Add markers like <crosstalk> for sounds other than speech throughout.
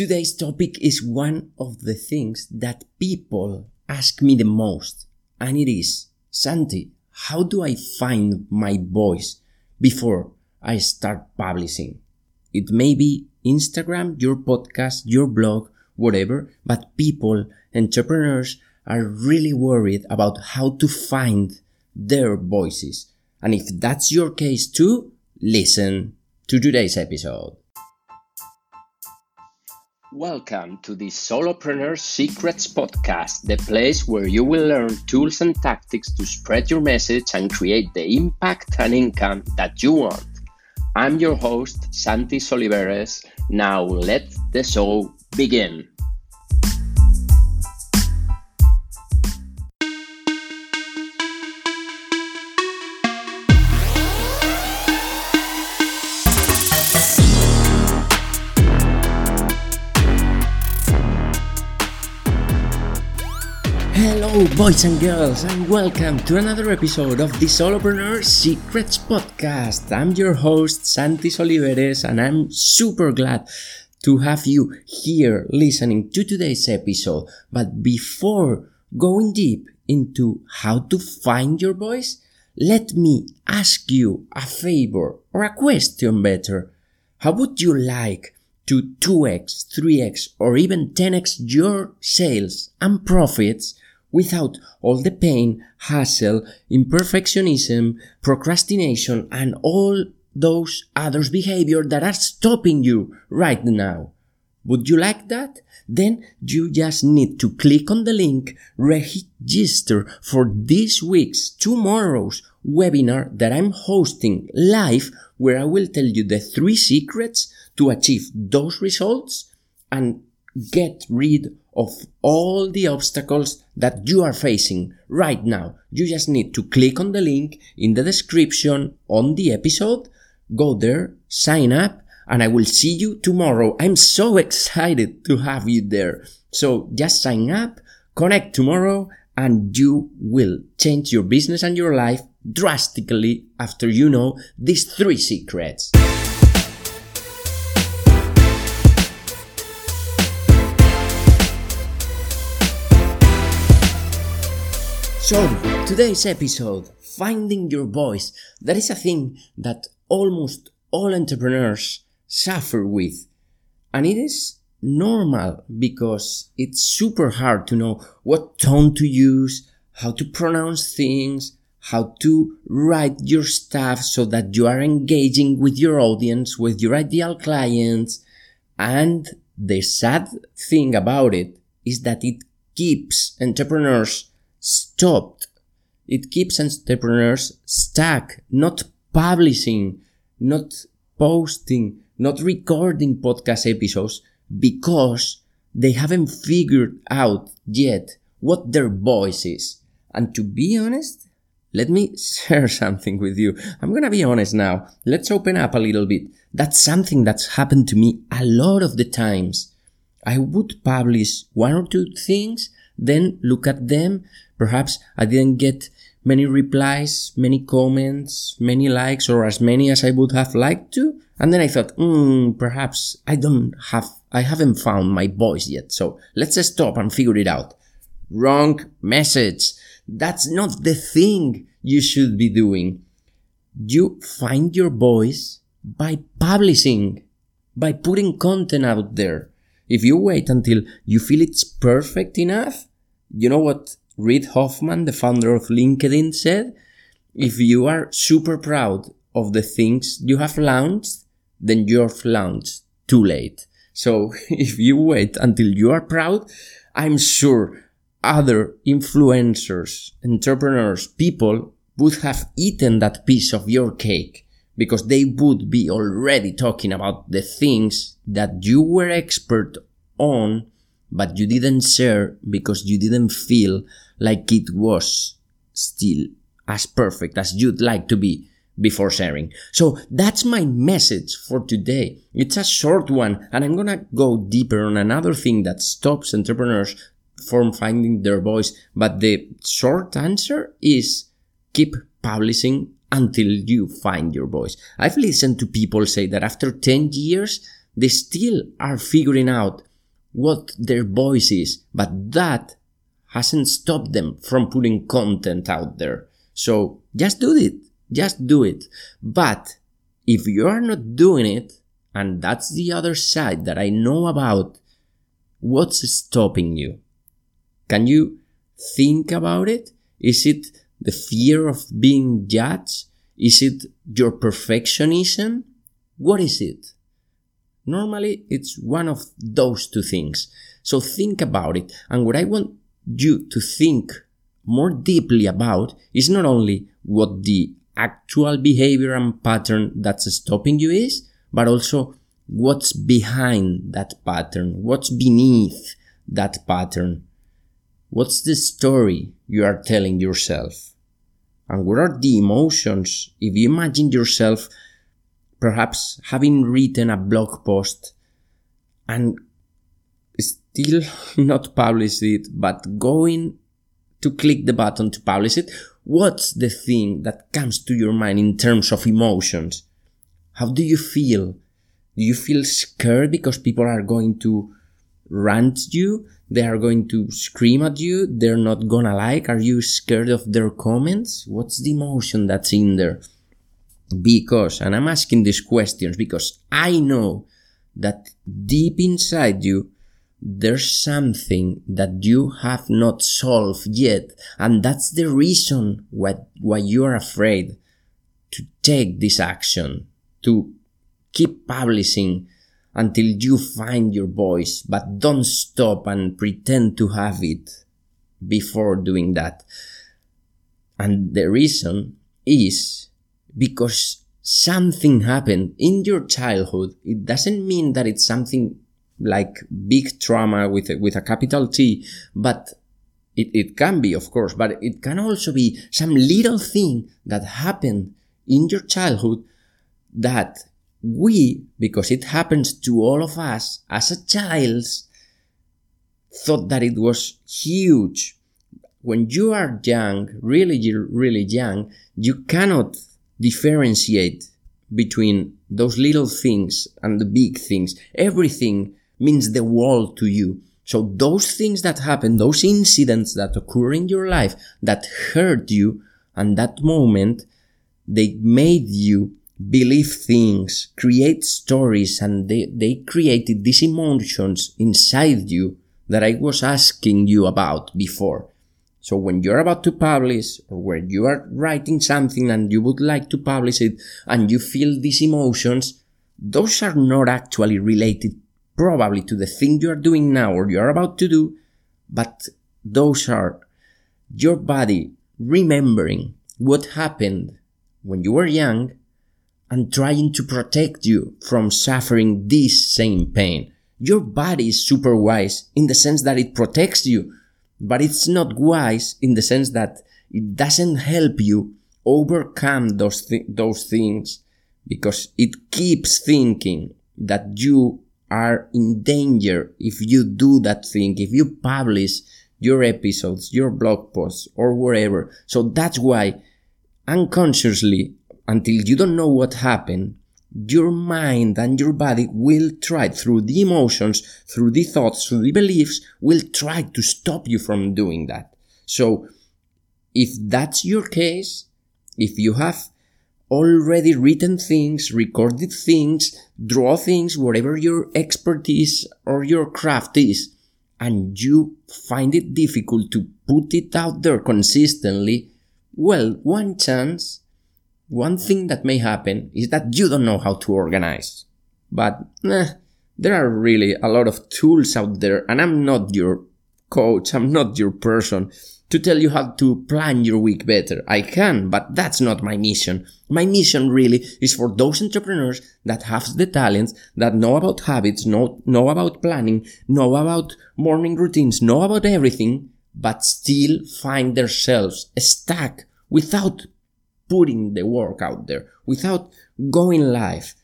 Today's topic is one of the things that people ask me the most, and it is Santi, how do I find my voice before I start publishing? It may be Instagram, your podcast, your blog, whatever, but people, entrepreneurs, are really worried about how to find their voices. And if that's your case too, listen to today's episode. Welcome to the Solopreneur Secrets Podcast, the place where you will learn tools and tactics to spread your message and create the impact and income that you want. I'm your host, Santi Soliveres. Now let the show begin. Boys and girls, and welcome to another episode of the Solopreneur Secrets Podcast. I'm your host, Santi Soliveres, and I'm super glad to have you here listening to today's episode. But before going deep into how to find your voice, let me ask you a favor or a question better. How would you like to 2x, 3x, or even 10x your sales and profits without all the pain, hassle, imperfectionism, procrastination, and all those others behavior that are stopping you right now. Would you like that? Then you just need to click on the link, register for this week's tomorrow's webinar that I'm hosting live where I will tell you the three secrets to achieve those results and get rid of all the obstacles that you are facing right now. You just need to click on the link in the description on the episode, go there, sign up, and I will see you tomorrow. I'm so <laughs> excited to have you there. So just sign up, connect tomorrow, and you will change your business and your life drastically after you know these three secrets. So, today's episode, finding your voice, that is a thing that almost all entrepreneurs suffer with. And it is normal because it's super hard to know what tone to use, how to pronounce things, how to write your stuff so that you are engaging with your audience, with your ideal clients. And the sad thing about it is that it keeps entrepreneurs stopped. It keeps entrepreneurs stuck, not publishing, not posting, not recording podcast episodes because they haven't figured out yet what their voice is. And to be honest, let me <laughs> share something with you. I'm gonna be honest now. Let's open up a little bit. That's something that's happened to me a lot of the times. I would publish one or two things, then look at them, Perhaps I didn't get many replies, many comments, many likes, or as many as I would have liked to. And then I thought, hmm, perhaps I don't have, I haven't found my voice yet. So let's stop and figure it out. Wrong message. That's not the thing you should be doing. You find your voice by publishing, by putting content out there. If you wait until you feel it's perfect enough, you know what Reid Hoffman, the founder of LinkedIn, said, if you are super proud of the things you have launched, then you've launched too late. So <laughs> if you wait until you are proud, I'm sure other influencers, entrepreneurs, people would have eaten that piece of your cake because they would be already talking about the things that you were expert on but you didn't share because you didn't feel like it was still as perfect as you'd like to be before sharing. So that's my message for today. It's a short one and I'm gonna go deeper on another thing that stops entrepreneurs from finding their voice. But the short answer is keep publishing until you find your voice. I've listened to people say that after 10 years, they still are figuring out what their voice is, but that hasn't stopped them from putting content out there. So just do it. Just do it. But if you are not doing it, and that's the other side that I know about, what's stopping you? Can you think about it? Is it the fear of being judged? Is it your perfectionism? What is it? Normally, it's one of those two things. So think about it. And what I want you to think more deeply about is not only what the actual behavior and pattern that's stopping you is, but also what's behind that pattern, what's beneath that pattern, what's the story you are telling yourself, and what are the emotions if you imagine yourself perhaps having written a blog post and still <laughs> not published it, but going to click the button to publish it, what's the thing that comes to your mind in terms of emotions? How do you feel? Do you feel scared because people are going to rant you? They are going to scream at you? They're not gonna like? Are you scared of their comments? What's the emotion that's in there? Because, and I'm asking these questions because I know that deep inside you, there's something that you have not solved yet, and that's the reason why, why you're afraid to take this action, to keep publishing until you find your voice, but don't stop and pretend to have it before doing that. And the reason is because something happened in your childhood. It doesn't mean that it's something like big trauma with a, with a capital T, but it, it can be, of course, but it can also be some little thing that happened in your childhood that we, because it happens to all of us as a child, thought that it was huge. When you are young, really, really young, you cannot differentiate between those little things and the big things. Everything means the world to you. So those things that happen, those incidents that occur in your life that hurt you and that moment, they made you believe things, create stories, and they, they created these emotions inside you that I was asking you about before. So when you're about to publish or when you are writing something and you would like to publish it and you feel these emotions, those are not actually related probably to the thing you are doing now or you are about to do, but those are your body remembering what happened when you were young and trying to protect you from suffering this same pain. Your body is super wise in the sense that it protects you, but it's not wise in the sense that it doesn't help you overcome those, th- those things because it keeps thinking that you are in danger if you do that thing, if you publish your episodes, your blog posts, or wherever. So that's why unconsciously, until you don't know what happened, your mind and your body will try through the emotions, through the thoughts, through the beliefs, will try to stop you from doing that. So, if that's your case, if you have already written things, recorded things, draw things, whatever your expertise or your craft is, and you find it difficult to put it out there consistently, well, one chance, one thing that may happen is that you don't know how to organize. But eh, there are really a lot of tools out there, and I'm not your coach, I'm not your person to tell you how to plan your week better. I can, but that's not my mission. My mission really is for those entrepreneurs that have the talents, that know about habits, know, know about planning, know about morning routines, know about everything, but still find themselves stuck without putting the work out there, without going live.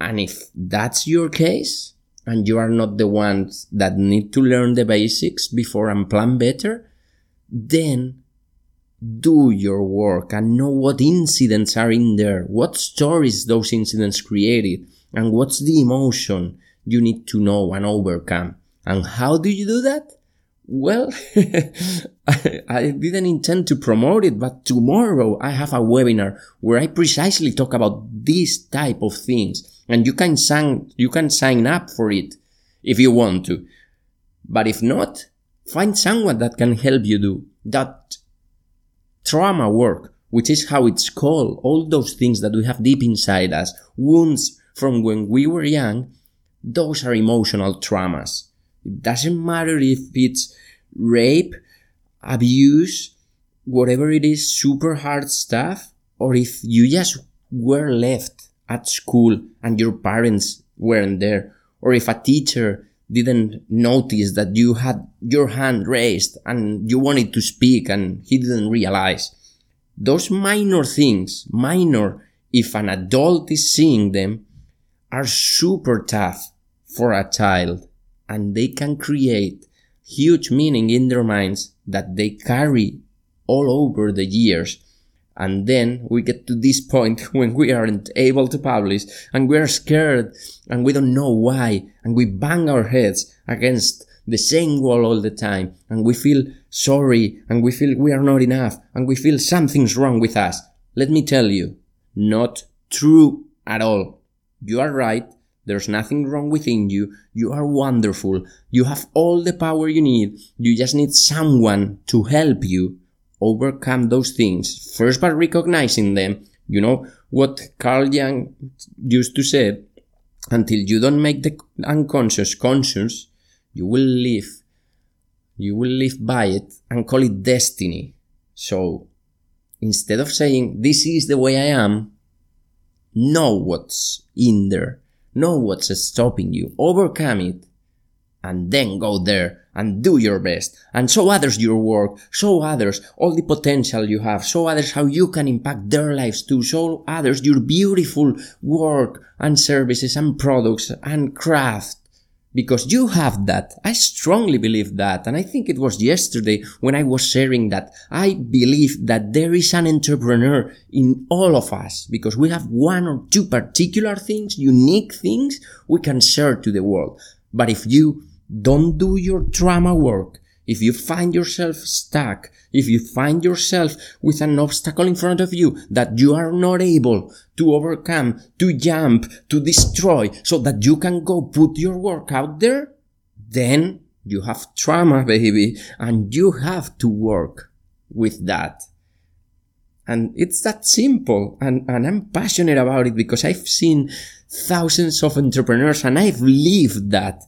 And if that's your case, and you are not the ones that need to learn the basics before and plan better, then do your work and know what incidents are in there, what stories those incidents created, and what's the emotion you need to know and overcome. And how do you do that? Well, <laughs> I, I, didn't intend to promote it, but tomorrow I have a webinar where I precisely talk about this type of things. And you can sign, you can sign up for it if you want to. But if not, find someone that can help you do that trauma work, which is how it's called. All those things that we have deep inside us, wounds from when we were young, those are emotional traumas. It doesn't matter if it's rape, abuse, whatever it is, super hard stuff, or if you just were left at school and your parents weren't there, or if a teacher didn't notice that you had your hand raised and you wanted to speak and he didn't realize. Those minor things, minor if an adult is seeing them, are super tough for a child and they can create huge meaning in their minds that they carry all over the years and then we get to this point <laughs> when we aren't able to publish and we are scared and we don't know why and we bang our heads against the same wall all the time and we feel sorry and we feel we are not enough and we feel something's wrong with us. Let me tell you, not true at all. You are right. There's nothing wrong within you. You are wonderful. You have all the power you need. You just need someone to help you overcome those things first by recognizing them. You know what Carl Jung used to say, until you don't make the unconscious conscious, you will live, you will live by it and call it destiny. So instead of saying, this is the way I am, know what's in there, know what's stopping you, overcome it, and then go there and do your best. And show others your work, show others all the potential you have, show others how you can impact their lives too, show others your beautiful work and services and products and craft. Because you have that. I strongly believe that. And I think it was yesterday when I was sharing that. I believe that there is an entrepreneur in all of us because we have one or two particular things, unique things we can share to the world. But if you don't do your trauma work. If you find yourself stuck, if you find yourself with an obstacle in front of you that you are not able to overcome, to jump, to destroy, so that you can go put your work out there, then you have trauma, <laughs> baby, and you have to work with that. And it's that simple. And, and I'm passionate about it because I've seen thousands of entrepreneurs and I've lived that.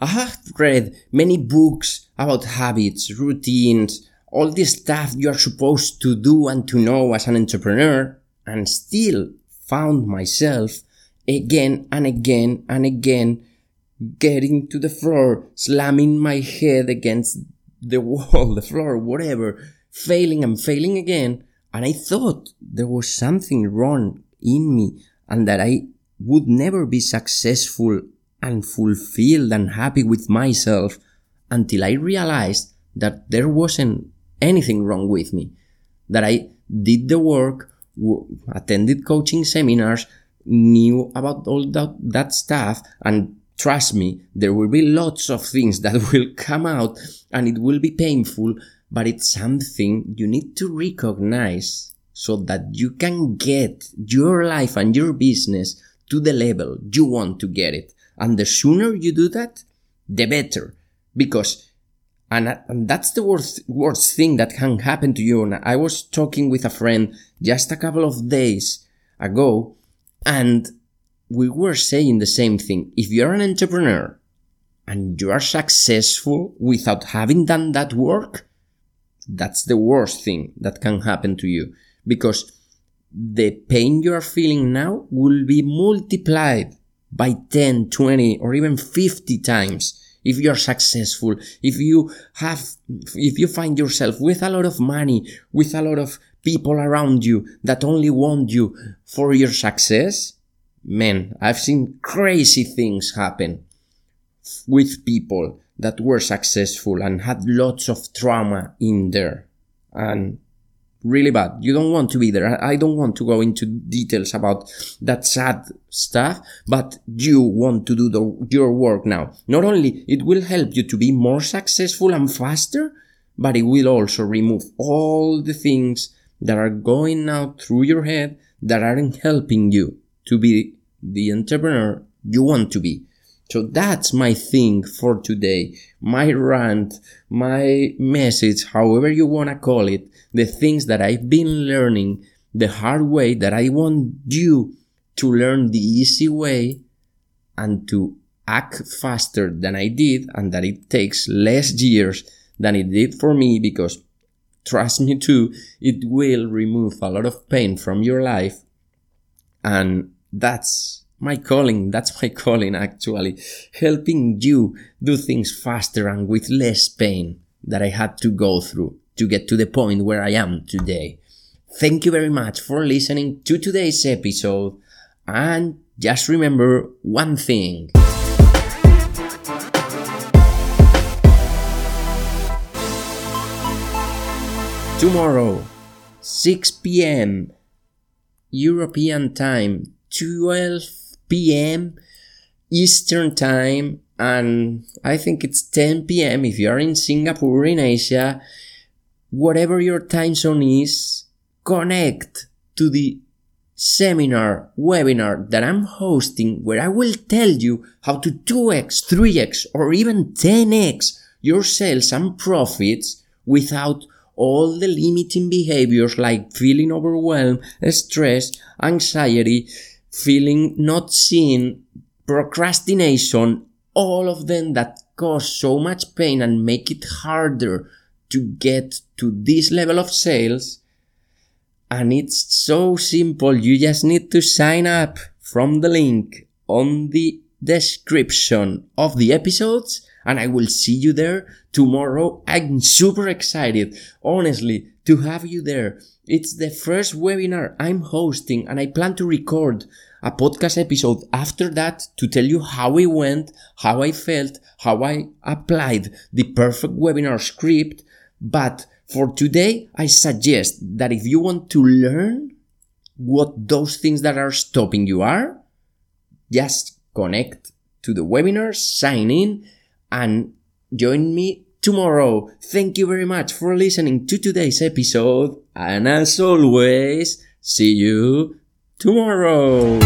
I have read many books about habits, routines, all the stuff you are supposed to do and to know as an entrepreneur, and still found myself again and again and again getting to the floor, slamming my head against the <laughs> wall, the floor, whatever, failing and failing again. And I thought there was something wrong in me and that I would never be successful and fulfilled and happy with myself until I realized that there wasn't anything wrong with me. That I did the work, attended coaching seminars, knew about all that, that stuff, and trust me, there will be lots of things <laughs> that will come out and it will be painful, but it's something you need to recognize so that you can get your life and your business to the level you want to get it. And the sooner you do that, the better. Because, and, and that's the worst, worst thing that can happen to you. And I was talking with a friend just a couple of days ago, and we were saying the same thing. If you're an entrepreneur and you are successful without having done that work, that's the worst thing that can happen to you because the pain you are feeling now will be multiplied by 10, 20, or even 50 times if you are successful, if you have, if you find yourself with a lot of money, with a lot of people around you that only want you for your success, man, I've seen crazy things happen with people that were successful and had lots of trauma in there. And really bad. You don't want to be there. I don't want to go into details about that sad stuff, but you want to do the, your work now. Not only it will help you to be more successful and faster, but it will also remove all the things that are going now through your head that aren't helping you to be the entrepreneur you want to be. So that's my thing for today. My rant, my message, however you want to call it, the things that I've been learning the hard way that I want you to learn the easy way and to act faster than I did and that it takes less years than it did for me because trust me too, it will remove a lot of pain from your life. And that's my calling, that's my calling actually, helping you do things faster and with less pain that I had to go through to get to the point where I am today. Thank you very much for listening to today's episode and just remember one thing. Tomorrow, 6 p.m. European time, 12 p.m. Eastern Time, and I think it's 10 p.m. if you are in Singapore in Asia. Whatever your time zone is, connect to the seminar, webinar that I'm hosting where I will tell you how to 2x, 3x, or even 10x your sales and profits without all the limiting behaviors like feeling overwhelmed, stress, anxiety, feeling not seen, procrastination, all of them that cause so much pain and make it harder to get to this level of sales. And it's so simple. You just need to sign up from the link on the description of the episodes and I will see you there tomorrow. I'm super excited, honestly, to have you there. It's the first webinar I'm hosting and I plan to record a podcast episode after that to tell you how it went, how I felt, how I applied the perfect webinar script. But for today, I suggest that if you want to learn what those things that are stopping you are, just connect to the webinar, sign in, and join me tomorrow. Thank you very much for listening to today's episode. And as always, see you tomorrow.